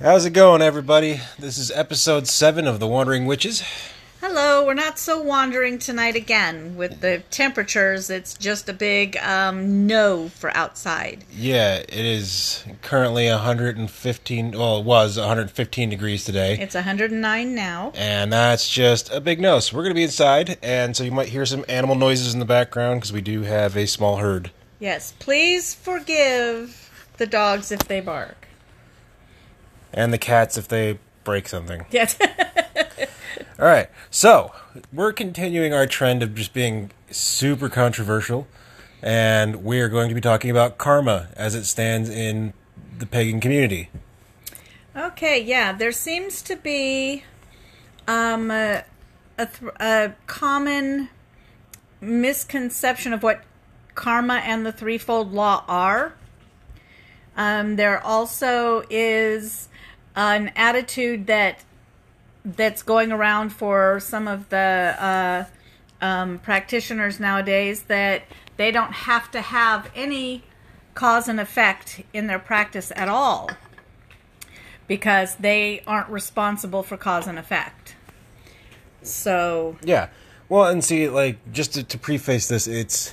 How's it going, everybody? This is episode 7 of The Wandering Witches. Hello, we're not so wandering tonight again. With the temperatures, it's just a big um, no for outside. Yeah, it is currently 115, well, it was 115 degrees today. It's 109 now. And that's just a big no. So we're going to be inside, and so you might hear some animal noises in the background because we do have a small herd. Yes, please forgive the dogs if they bark. And the cats if they break something. Yes. All right, so we're continuing our trend of just being super controversial, and we are going to be talking about karma as it stands in the pagan community. okay, yeah, there seems to be um, a, a, th- a common misconception of what karma and the threefold law are. Um, there also is an attitude that that's going around for some of the uh, um, practitioners nowadays that they don't have to have any cause and effect in their practice at all because they aren't responsible for cause and effect. So, Yeah, well, and see, like, just to, to preface this, it's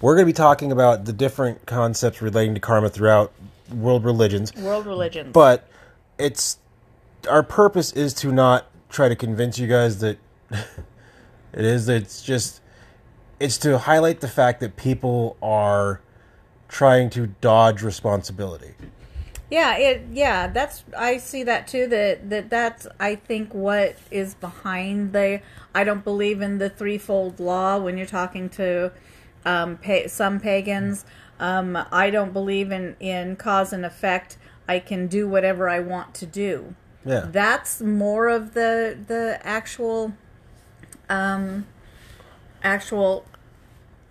we're going to be talking about the different concepts relating to karma throughout world religions, world religions. but it's our purpose is to not try to convince you guys that it is it's just it's to highlight the fact that people are trying to dodge responsibility Yeah, it yeah, that's I see that too that that that's I think what is behind the I don't believe in the threefold law when you're talking to um pa- some pagans. Um I don't believe in in cause and effect. I can do whatever I want to do. yeah That's more of the the actual um actual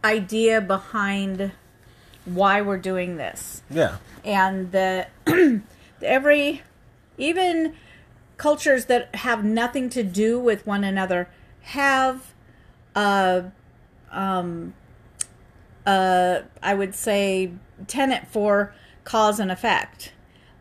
idea behind why we're doing this yeah and the every even cultures that have nothing to do with one another have a um uh I would say tenet for cause and effect.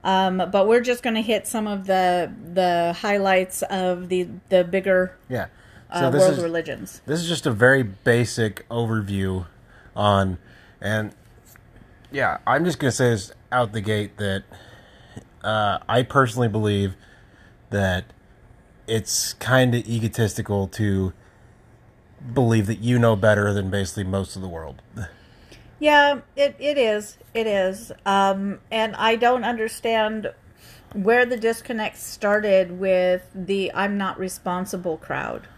Um, but we're just going to hit some of the the highlights of the the bigger yeah uh, this world is religions. this is just a very basic overview on and yeah i'm just going to say this out the gate that uh, i personally believe that it's kind of egotistical to believe that you know better than basically most of the world Yeah, it, it is. It is. Um, and I don't understand where the disconnect started with the I'm not responsible crowd.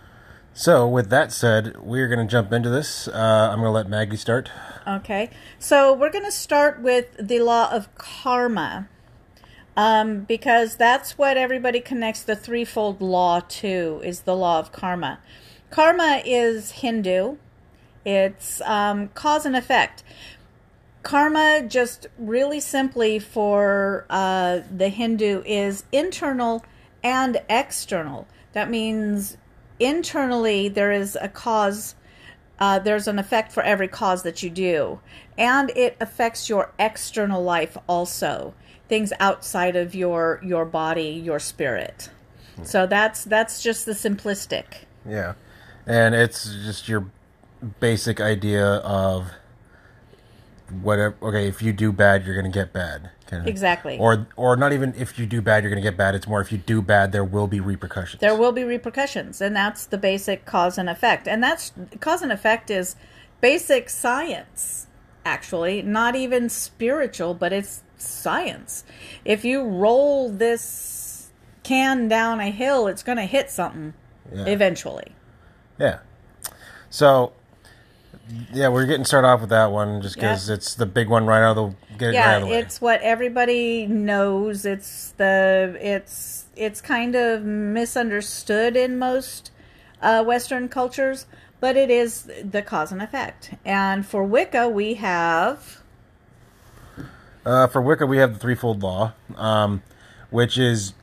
so with that said we're going to jump into this uh, i'm going to let maggie start Okay. So we're going to start with the law of karma. Um, because that's what everybody connects the threefold law to is the law of karma. Karma is Hindu. It's um, cause and effect. Karma, just really simply for uh, the Hindu, is internal and external. That means internally there is a cause, uh, there's an effect for every cause that you do, and it affects your external life also, things outside of your your body, your spirit. So that's that's just the simplistic. Yeah. And it's just your basic idea of whatever okay, if you do bad, you're going to get bad. Kind of. Exactly. Or or not even if you do bad, you're going to get bad. It's more if you do bad, there will be repercussions. there will be repercussions and that's the basic cause and effect and that's cause and effect is basic science actually not even spiritual but it's science if you roll this can down a hill it's going to hit something Yeah. eventually Yeah. So yeah, we're getting started off with that one just Yeah. because it's the big one right out of the get it right yeah the it's what everybody knows it's the it's it's kind of misunderstood in most uh, western cultures but it is the cause and effect and for wicca we have Uh, for Wicca, we have the threefold law, um, which is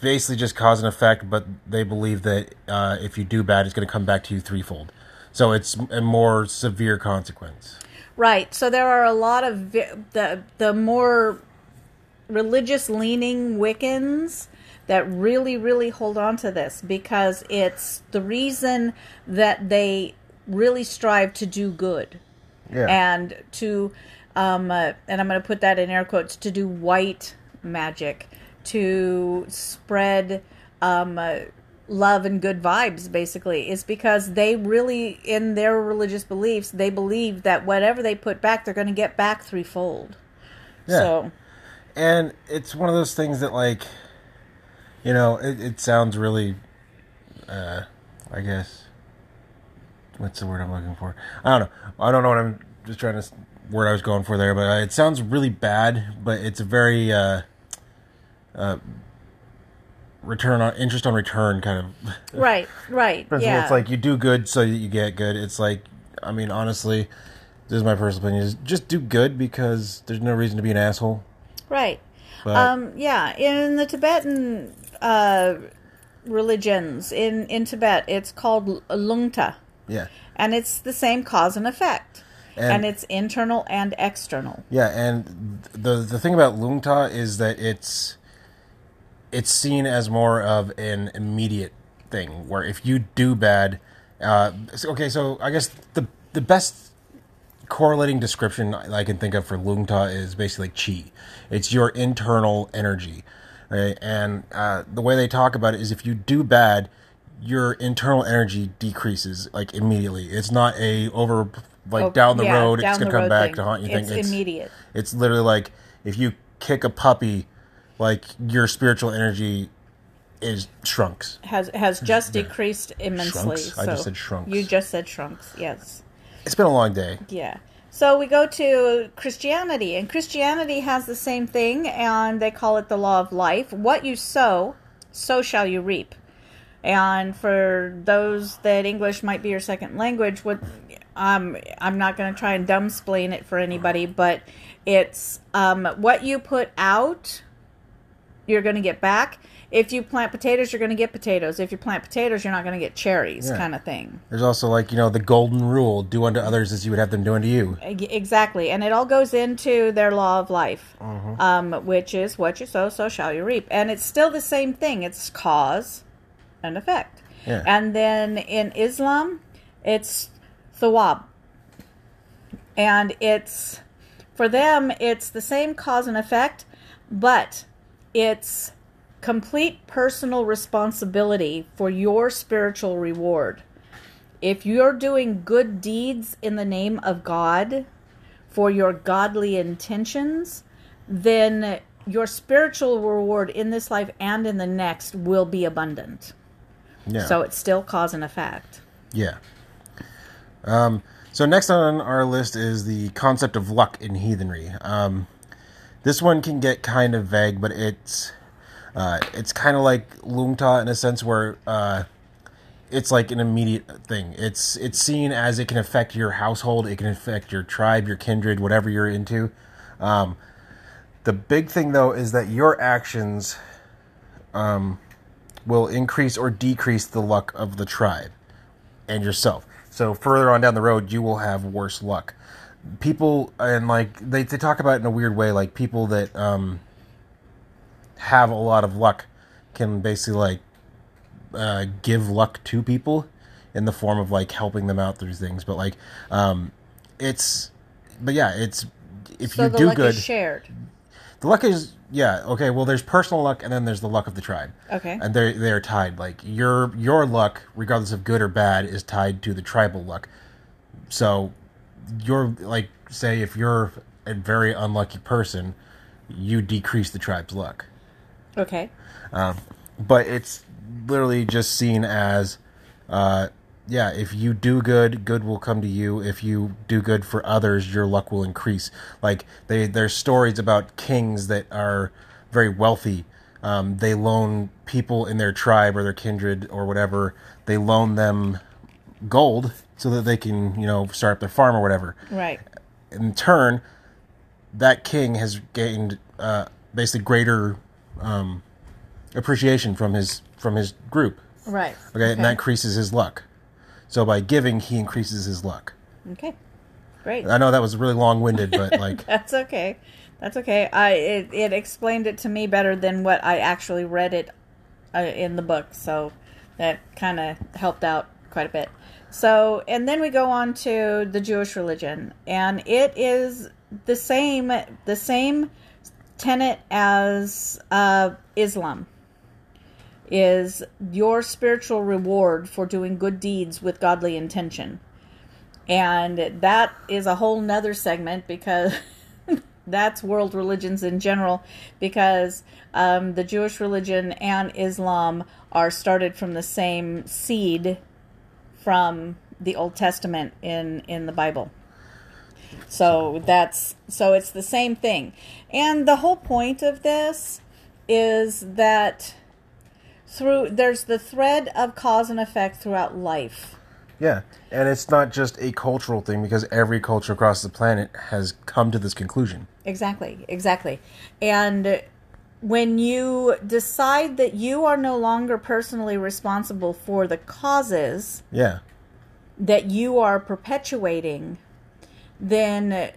basically just cause and effect, but they believe that uh, if you do bad, it's going to come back to you threefold. So it's a more severe consequence. Right. So there are a lot of vi- the the more religious leaning Wiccans that really, really hold on to this because it's the reason that they really strive to do good Yeah. and to, um, uh, and I'm going to put that in air quotes, to do white magic, to spread um, uh, love and good vibes, basically, is because they really, in their religious beliefs, they believe that whatever they put back, they're going to get back threefold. Yeah. So, and it's one of those things that like you know it, it sounds really uh i guess what's the word i'm looking for i don't know i don't know what i'm just trying to word i was going for there but uh, it sounds really bad but it's a very uh uh return on interest on return kind of right, right, yeah. it's like you do good so you get good it's like i mean honestly this is my personal opinion is just do good because there's no reason to be an asshole Right. But- um, yeah, in the Tibetan uh, religions, in, in Tibet, it's called lungta, yeah and it's the same cause and effect. And- And, it's internal and external. Yeah, and the the thing about Lungta is that it's it's seen as more of an immediate thing, where if you do bad, uh, okay, so I guess the the best correlating description I can think of for Lungta is basically like chi. It's your internal energy, right? And uh, the way they talk about it is if you do bad, your internal energy decreases like immediately. It's not a over like Oh, down the yeah, road. down it's gonna come back thing. to haunt you. It's thing. immediate. It's literally like if you kick a puppy, like your spiritual energy is shrunks. Has has just decreased immensely. Shrunks? I just said shrunks. You just said shrunks. Yes. It's been a long day. Yeah. So we go to Christianity, and Christianity has the same thing, and they call it the law of life. What you sow, so shall you reap. And for those that English might be your second language, what um, I'm not going to try and dumbsplain it for anybody, but it's um, what you put out, you're going to get back. If you plant potatoes, you're going to get potatoes. If you plant potatoes, you're not going to get cherries, Yeah. kind of thing. There's also like you know the golden rule: do unto others as you would have them do unto you. Exactly, and it all goes into their law of life, Mm-hmm. um, which is what you sow, so shall you reap, and it's still the same thing. It's cause and effect. Yeah. And then in Islam, it's thawab, and it's for them it's the same cause and effect, but it's complete personal responsibility for your spiritual reward if you're doing good deeds in the name of God for your godly intentions, then your spiritual reward in this life and in the next will be abundant. Yeah. So it's still cause and effect. Yeah. Um, so next on our list is the concept of luck in heathenry. Um, this one can get kind of vague, but it's uh, it's kind of like Lungta in a sense where uh, it's like an immediate thing. It's it's seen as it can affect your household, it can affect your tribe, your kindred, whatever you're into. Um, the big thing though is that your actions um, will increase or decrease the luck of the tribe and yourself. So further on down the road, you will have worse luck. People and like they they talk about it in a weird way, like people that um, have a lot of luck can basically like uh, give luck to people in the form of like helping them out through things. But like, um, it's but yeah, it's if So you the do luck good, is shared. the luck is yeah okay. Well, there's personal luck and then there's the luck of the tribe Okay. and they're they're tied. Like your your luck, regardless of good or bad, is tied to the tribal luck. So, you're like say if you're a very unlucky person, you decrease the tribe's luck. Okay. But it's literally just seen as, uh, yeah, if you do good, good will come to you. If you do good for others, your luck will increase. Like they, there's stories about kings that are very wealthy. Um, they loan people in their tribe or their kindred or whatever. They loan them gold so that they can, you know, start up their farm or whatever Right. in turn, that king has gained uh, basically greater um, appreciation from his from his group. Right. Okay, and that increases his luck. So by giving, he increases his luck. Okay. Great. I know that was really long winded, but like, That's okay. That's okay. I it, it explained it to me better than what I actually read it uh, in the book, so that kind of helped out quite a bit. So, and then we go on to the Jewish religion, and it is the same the same tenet as uh, Islam is your spiritual reward for doing good deeds with godly intention. And that is a whole nother segment because that's world religions in general because um, the jewish religion and islam are started from the same seed from the old testament in in the bible so that's so it's the same thing and the whole point of this is that through there's the thread of cause and effect throughout life yeah, and it's not just a cultural thing because every culture across the planet has come to this conclusion. Exactly, exactly. And when you decide that you are no longer personally responsible for the causes Yeah, that you are perpetuating, then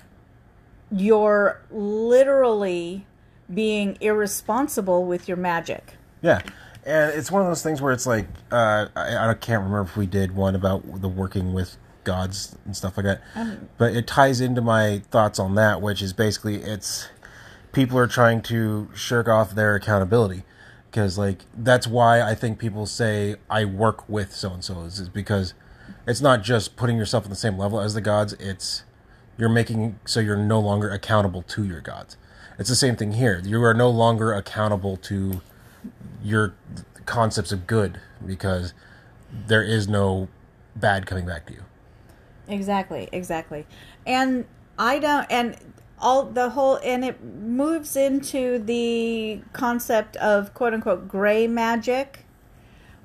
you're literally being irresponsible with your magic. yeah, and it's one of those things where it's like uh, I, I can't remember if we did one about the working with gods and stuff like that, but it ties into my thoughts on that, which is basically it's people are trying to shirk off their accountability because like that's why I think people say I work with so and so is because it's not just putting yourself on the same level as the gods, it's you're making so you're no longer accountable to your gods. It's the same thing here. You are no longer accountable to your concepts of good because there is no bad coming back to you. Exactly, exactly. And I don't and all the whole and it moves into the concept of quote unquote gray magic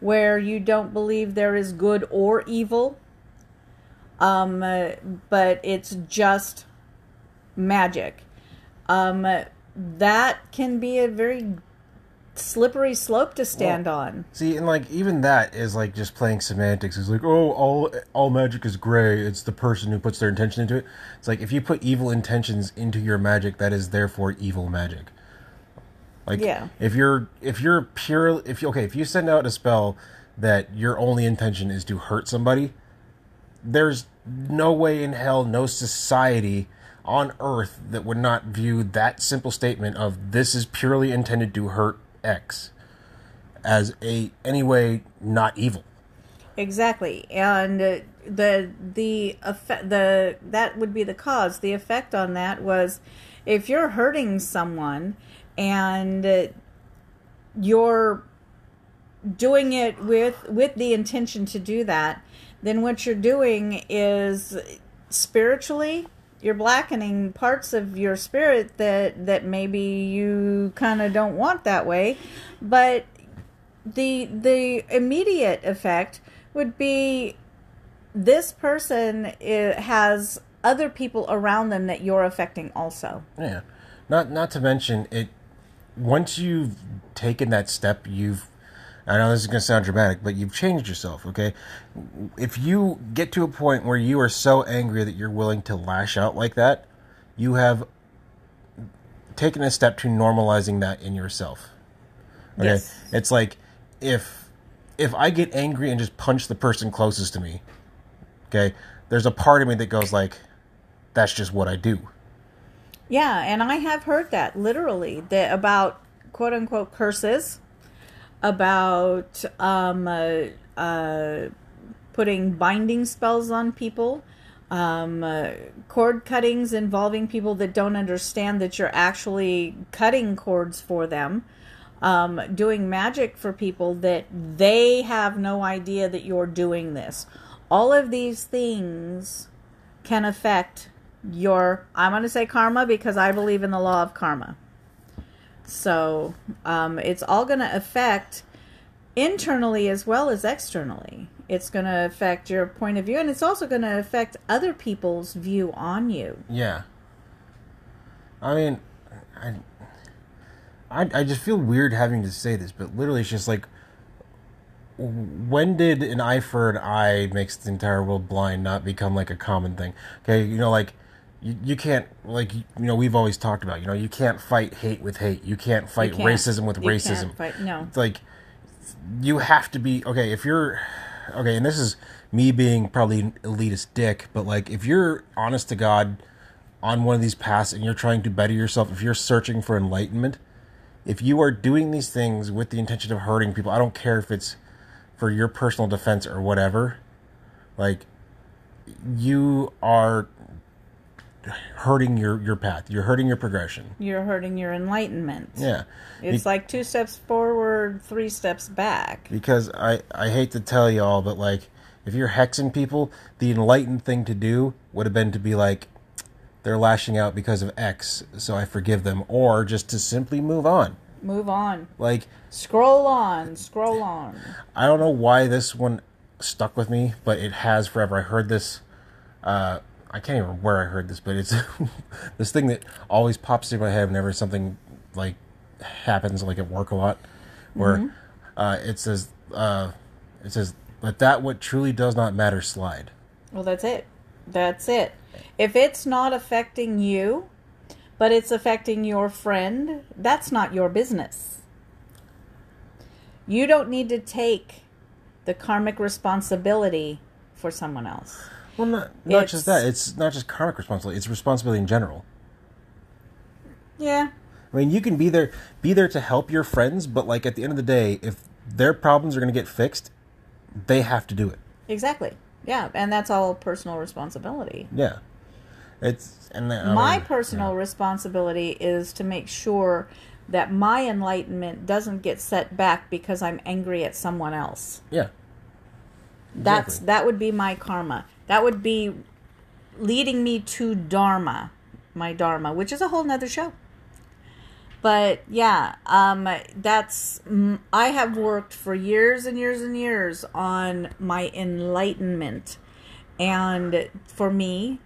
where you don't believe there is good or evil. Um uh, but it's just magic. Um that can be a very slippery slope to stand on. See, and like even that is like just playing semantics. It's like, oh, all all magic is gray. It's the person who puts their intention into it. It's like if you put evil intentions into your magic, that is therefore evil magic. Like Yeah. if you're if you're pure if you okay if you send out a spell that your only intention is to hurt somebody, there's no way in hell, no society on earth that would not view that simple statement of this is purely intended to hurt X as a anyway not evil. Exactly, and uh, the the effect the that would be the cause. The effect on that was if you're hurting someone and uh, you're doing it with with the intention to do that, then what you're doing is spiritually you're blackening parts of your spirit that that maybe you kind of don't want that way, but the the immediate effect would be this person i- has other people around them that you're affecting also. Yeah. Not not to mention it once you've taken that step, you've I know this is going to sound dramatic, but you've changed yourself, okay? If you get to a point where you are so angry that you're willing to lash out like that, you have taken a step to normalizing that in yourself. Okay? Yes. It's like if if I get angry and just punch the person closest to me, okay? There's a part of me that goes like that's just what I do. Yeah, and I have heard that literally that about quote unquote curses, about um, uh, uh, putting binding spells on people, um, uh, cord cuttings involving people that don't understand that you're actually cutting cords for them. Um, doing magic for people that they have no idea that you're doing this. All of these things can affect your i'm going to say karma because i believe in the law of karma so um, it's all going to affect internally as well as externally it's going to affect your point of view and it's also going to affect other people's view on you Yeah. I mean, I, I, I just feel weird having to say this, but literally, it's just like when did an eye for an eye makes the entire world blind not become like a common thing? Okay, you know, like you, you can't like you know we've always talked about you know you can't fight hate with hate you can't fight can't. racism with You racism fight- no. it's like you have to be okay if you're okay and this is me being probably an elitist dick but like if you're honest to god on one of these paths and you're trying to better yourself if you're searching for enlightenment if you are doing these things with the intention of hurting people i don't care if it's for your personal defense or whatever like you are hurting your your path you're hurting your progression You're hurting your enlightenment. yeah It's like two steps forward, three steps back. because I I hate to tell y'all, but like if you're hexing people, the enlightened thing to do would have been to be like they're lashing out because of X, so I forgive them, or just to simply move on. Move on. Like Scroll on. Scroll on. I don't know why this one stuck with me, but it has forever. I heard this. Uh, I can't even remember where I heard this, but it's this thing that always pops into my head whenever something like happens, like at work a lot, where uh, it says, uh, "It says, let that what truly does not matter slide." Well, that's it. That's it. If it's not affecting you, but it's affecting your friend, that's not your business. You don't need to take the karmic responsibility for someone else. Well, not not just that. It's not just karmic responsibility. It's responsibility in general. Yeah. I mean, you can be there, be there to help your friends, but like at the end of the day, if their problems are going to get fixed, they have to do it. Exactly. Yeah, and that's all personal responsibility. Yeah, it's and my mean, personal responsibility is to make sure that my enlightenment doesn't get set back because I'm angry at someone else. Yeah, That's that would be my karma. That would be leading me to dharma, my dharma, which is a whole nother show. But yeah, um, that's I have worked for years and years and years on my enlightenment, and for me,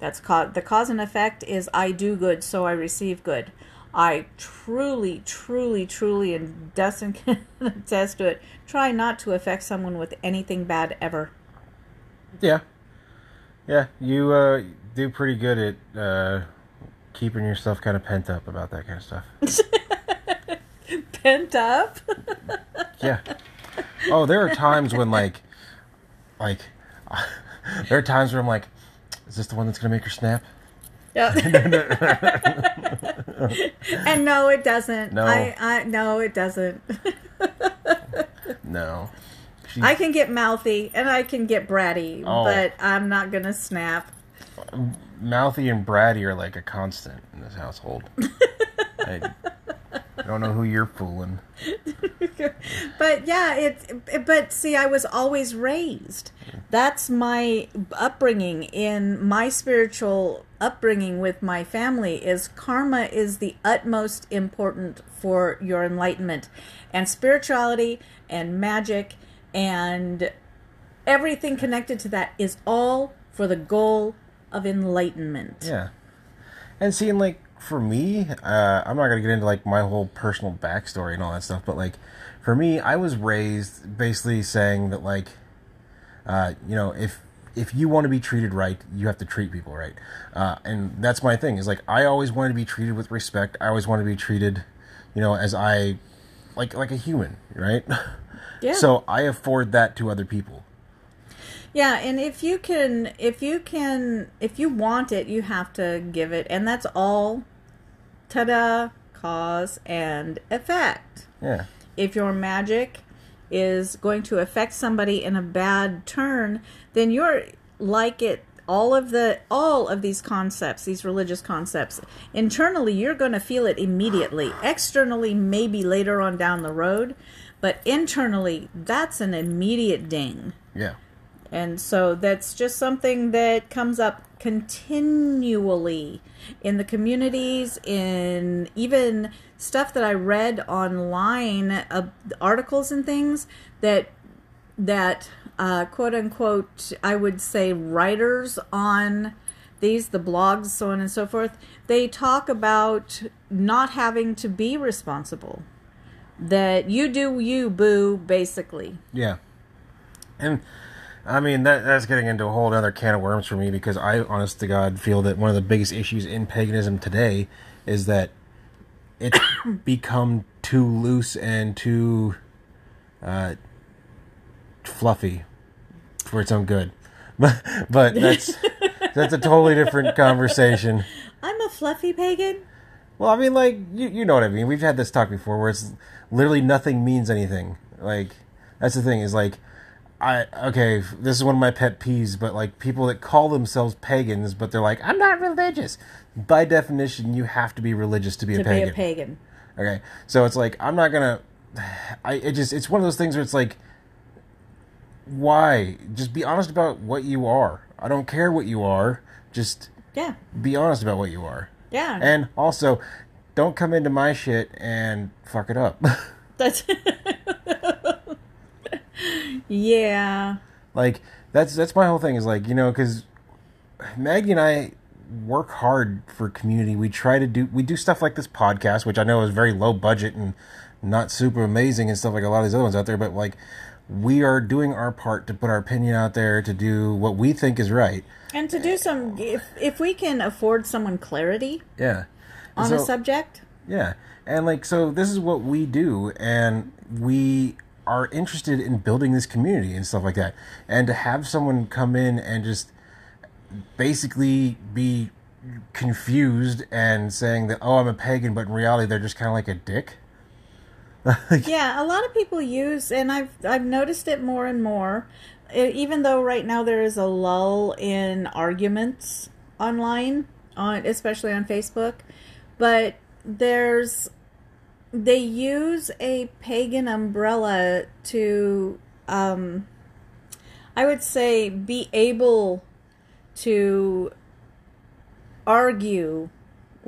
that's called the cause and effect is I do good, so I receive good. I truly, truly, truly, and Dustin can attest to it. Try not to affect someone with anything bad ever. yeah, yeah. You uh, do pretty good at uh, keeping yourself kind of pent up about that kind of stuff. Pent up. Yeah. Oh, there are times when like, like, there are times where I'm like, is this the one that's gonna make her snap? Yeah. and no, it doesn't. No. I, I no, it doesn't. No. I can get mouthy and I can get bratty, Oh. but I'm not gonna snap. Mouthy and bratty are like a constant in this household. I, I don't know who you're fooling. But yeah, it. But see, I was always raised. That's my upbringing in my spiritual upbringing with my family. Is karma is the utmost important for your enlightenment, and spirituality and magic and everything connected to that is all for the goal of enlightenment. Yeah. And seeing like for me, uh, I'm not gonna get into like my whole personal backstory and all that stuff, but like for me, I was raised basically saying that like, uh, you know, if if you want to be treated right, you have to treat people right, uh, and that's my thing. Is like I always wanted to be treated with respect. I always wanted to be treated, you know, as I like like a human, right? Yeah. So I afford that to other people. Yeah, and if you can, if you can, if you want it, you have to give it, and that's all. Ta-da! Cause and effect. Yeah. If your magic is going to affect somebody in a bad turn, then you're like it. All of the all of these concepts, these religious concepts, internally you're going to feel it immediately. Externally, maybe later on down the road, but internally, that's an immediate ding. Yeah. And so that's just something that comes up continually in the communities, in even stuff that I read online, uh, articles and things that that uh, quote unquote I would say writers on these the blogs so on and so forth they talk about not having to be responsible that you do you, boo, basically. Yeah. And I mean that that's getting into a whole other can of worms for me because I honest to God feel that one of the biggest issues in paganism today is that it's become too loose and too uh, fluffy for its own good. But but that's that's a totally different conversation. I'm a fluffy pagan. Well, I mean, like you, you know what I mean. We've had this talk before, where it's literally nothing means anything. Like that's the thing is like, I okay, this is one of my pet peeves. But like people that call themselves pagans, but they're like, I'm not religious. By definition, you have to be religious to be To a pagan. be a pagan. Okay, so it's like I'm not gonna. I it just it's one of those things where it's like, why? Just be honest about what you are. I don't care what you are. Just Yeah. be honest about what you are. Yeah. And also, don't come into my shit and fuck it up. That's Yeah. like that's that's my whole thing is like you know because Maggie and I work hard for community. We try to do we do stuff like this podcast, which I know is very low budget and not super amazing and stuff like a lot of these other ones out there, but like we are doing our part to put our opinion out there to do what we think is right. And to do some if if we can afford someone clarity Yeah. On a subject, Yeah. And like so this is what we do and we are interested in building this community and stuff like that. And to have someone come in and just basically be confused and saying that oh I'm a pagan but in reality they're just kind of like a dick. Yeah, a lot of people use, and I've I've noticed it more and more. Even though right now there is a lull in arguments online, on especially on Facebook, but there's they use a pagan umbrella to, um, I would say, be able to argue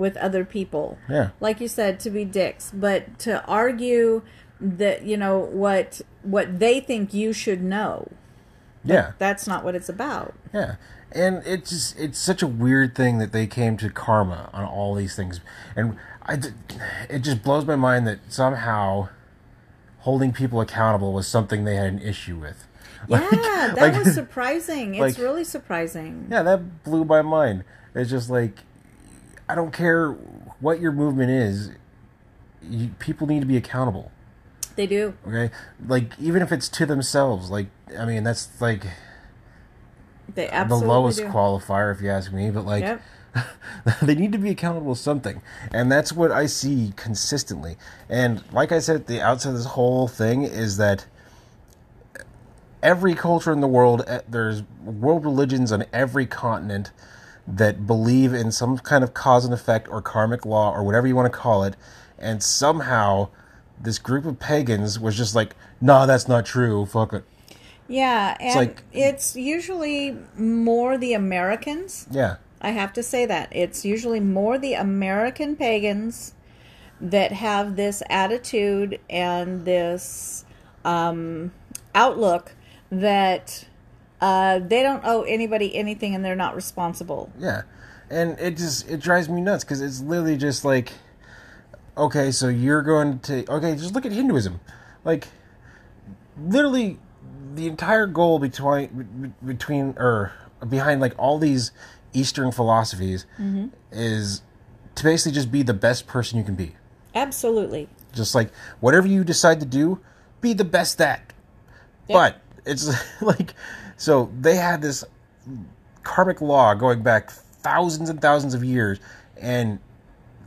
with other people Yeah. like you said to be dicks but to argue that you know what what they think you should know Yeah. that's not what it's about Yeah, and it's just it's such a weird thing that they came to karma on all these things, and I it just blows my mind that somehow holding people accountable was something they had an issue with. yeah that like- was surprising it's really surprising Yeah, that blew my mind. It's just like I don't care what your movement is, you, people need to be accountable. they do Okay, like even if it's to themselves. Like I mean, that's like they the lowest do. qualifier, if you ask me. But like, Yep. they need to be accountable to something, and that's what I see consistently. And like I said at the outset of this whole thing, is that every culture in the world, eh, there's world religions on every continent that believe in some kind of cause and effect or karmic law or whatever you want to call it, and somehow this group of pagans was just like, nah, that's not true. Fuck it. yeah and like- it's usually more the americans Yeah. I have to say that. It's usually more the American pagans that have this attitude and this um, outlook that uh, they don't owe anybody anything and they're not responsible. Yeah, and it just it drives me nuts because it's literally just like, okay, so you're going to okay, just look at Hinduism, like, literally, the entire goal between between or behind like all these Eastern philosophies is to basically just be the best person you can be. Absolutely. Just like whatever you decide to do, be the best at. But it's like so they had this karmic law going back thousands and thousands of years and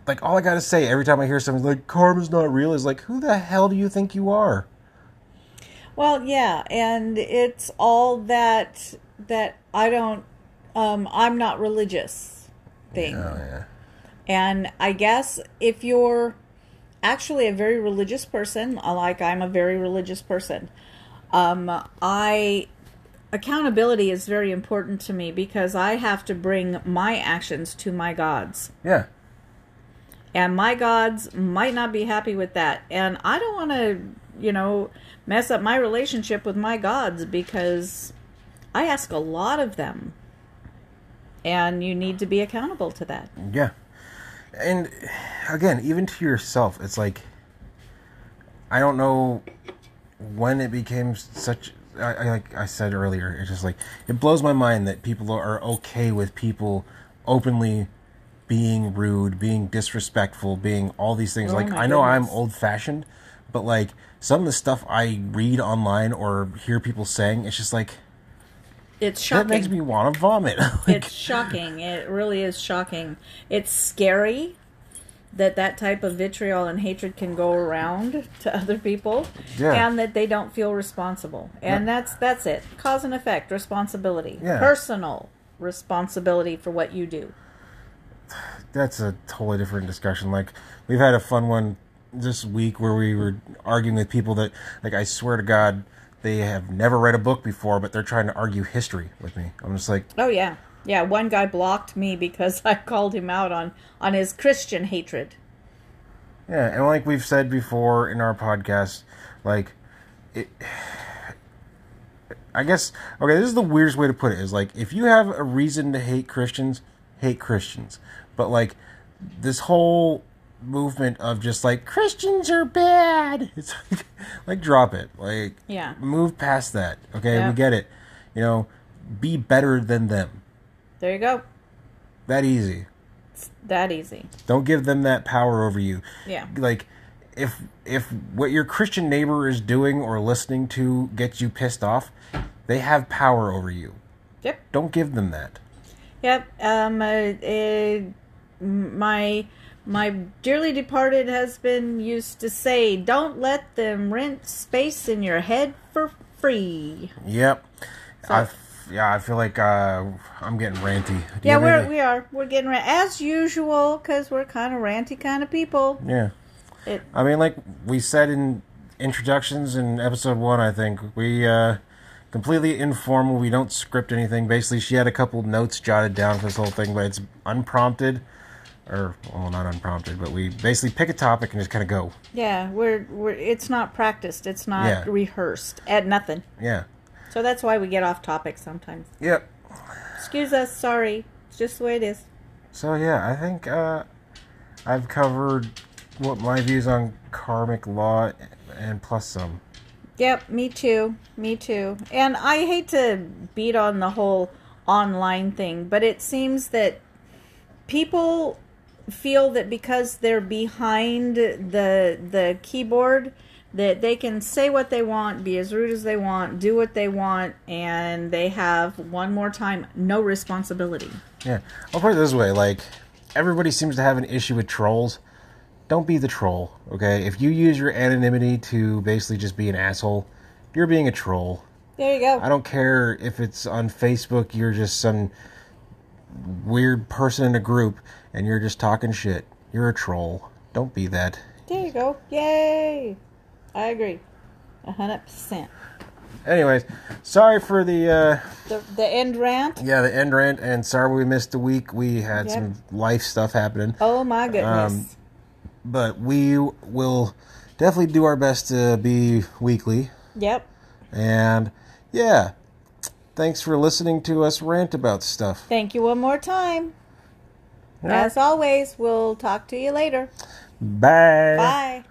like all I gotta say every time I hear something like karma's not real is like who the hell do you think you are? Well, yeah, and it's all that that I don't um I'm not religious thing. Oh yeah. And I guess if you're actually a very religious person, like I'm a very religious person, um, I accountability is very important to me because I have to bring my actions to my gods. Yeah. And my gods might not be happy with that. And I don't want to, you know, mess up my relationship with my gods because I ask a lot of them. And you need to be accountable to that. Yeah. And again, even to yourself, it's like I don't know when it became such. I, I, like I said earlier, it's just like it blows my mind that people are okay with people openly being rude, being disrespectful, being all these things. Oh like I know I'm old fashioned, but like some of the stuff I read online or hear people saying, it's just like It's shocking. that makes me want to vomit. like, it's shocking. It really is shocking. It's scary that that type of vitriol and hatred can go around to other people Yeah. and that they don't feel responsible. And that's that's it. Cause and effect, responsibility. Yeah. Personal responsibility for what you do. that's a totally different discussion. Like we've had a fun one this week where we were arguing with people that, like, I swear to God, they have never read a book before, but they're trying to argue history with me. I'm just like, Oh yeah. Yeah, one guy blocked me because I called him out on on his Christian hatred. yeah, and like we've said before in our podcast, like it. I guess okay. This is the weirdest way to put it. Is like if you have a reason to hate Christians, hate Christians. But like this whole movement of just like Christians are bad. It's like, like drop it. Like Yeah. move past that. Okay, Yeah. we get it. You know, be better than them. There you go. That easy. That easy. Don't give them that power over you. Yeah. Like if if what your Christian neighbor is doing or listening to gets you pissed off, they have power over you. Yep. Don't give them that. Yep. Um. Uh, uh, my my dearly departed husband used to say, "Don't let them rent space in your head for free." Yep. So- I f- yeah, I feel like uh, I'm getting ranty. Do Yeah, we're we are we're getting ra- as usual because we're kind of ranty kind of people. Yeah. It I mean, like we said in introductions in episode one, I think we uh, completely informal. We don't script anything. Basically, she had a couple notes jotted down for this whole thing, but it's unprompted, or well, not unprompted, but we basically pick a topic and just kind of go. yeah we're we're it's not practiced. It's not Yeah. rehearsed at nothing. Yeah. So that's why we get off topic sometimes. Yep. Excuse us. Sorry. It's just the way it is. So yeah, I think uh, I've covered what my views on karmic law and plus some. Yep, me too. Me too. And I hate to beat on the whole online thing, but it seems that people feel that because they're behind the the keyboard that they can say what they want, be as rude as they want, do what they want, and they have one more time no responsibility. Yeah, I'll put it this way: like everybody seems to have an issue with trolls. Don't be the troll, okay? If you use your anonymity to basically just be an asshole, you're being a troll. There you go. I don't care if it's on Facebook. You're just some weird person in a group, and you're just talking shit. You're a troll. Don't be that. There you go. Yay! I agree. A hundred percent. Anyways, sorry for the uh, The the end rant. yeah the end rant, and sorry we missed a week. We had Yep. some life stuff happening. Oh my goodness. Um, but we will definitely do our best to be weekly. yep. And yeah, thanks for listening to us rant about stuff. Thank you one more time. Yeah. As always, we'll talk to you later. Bye. Bye.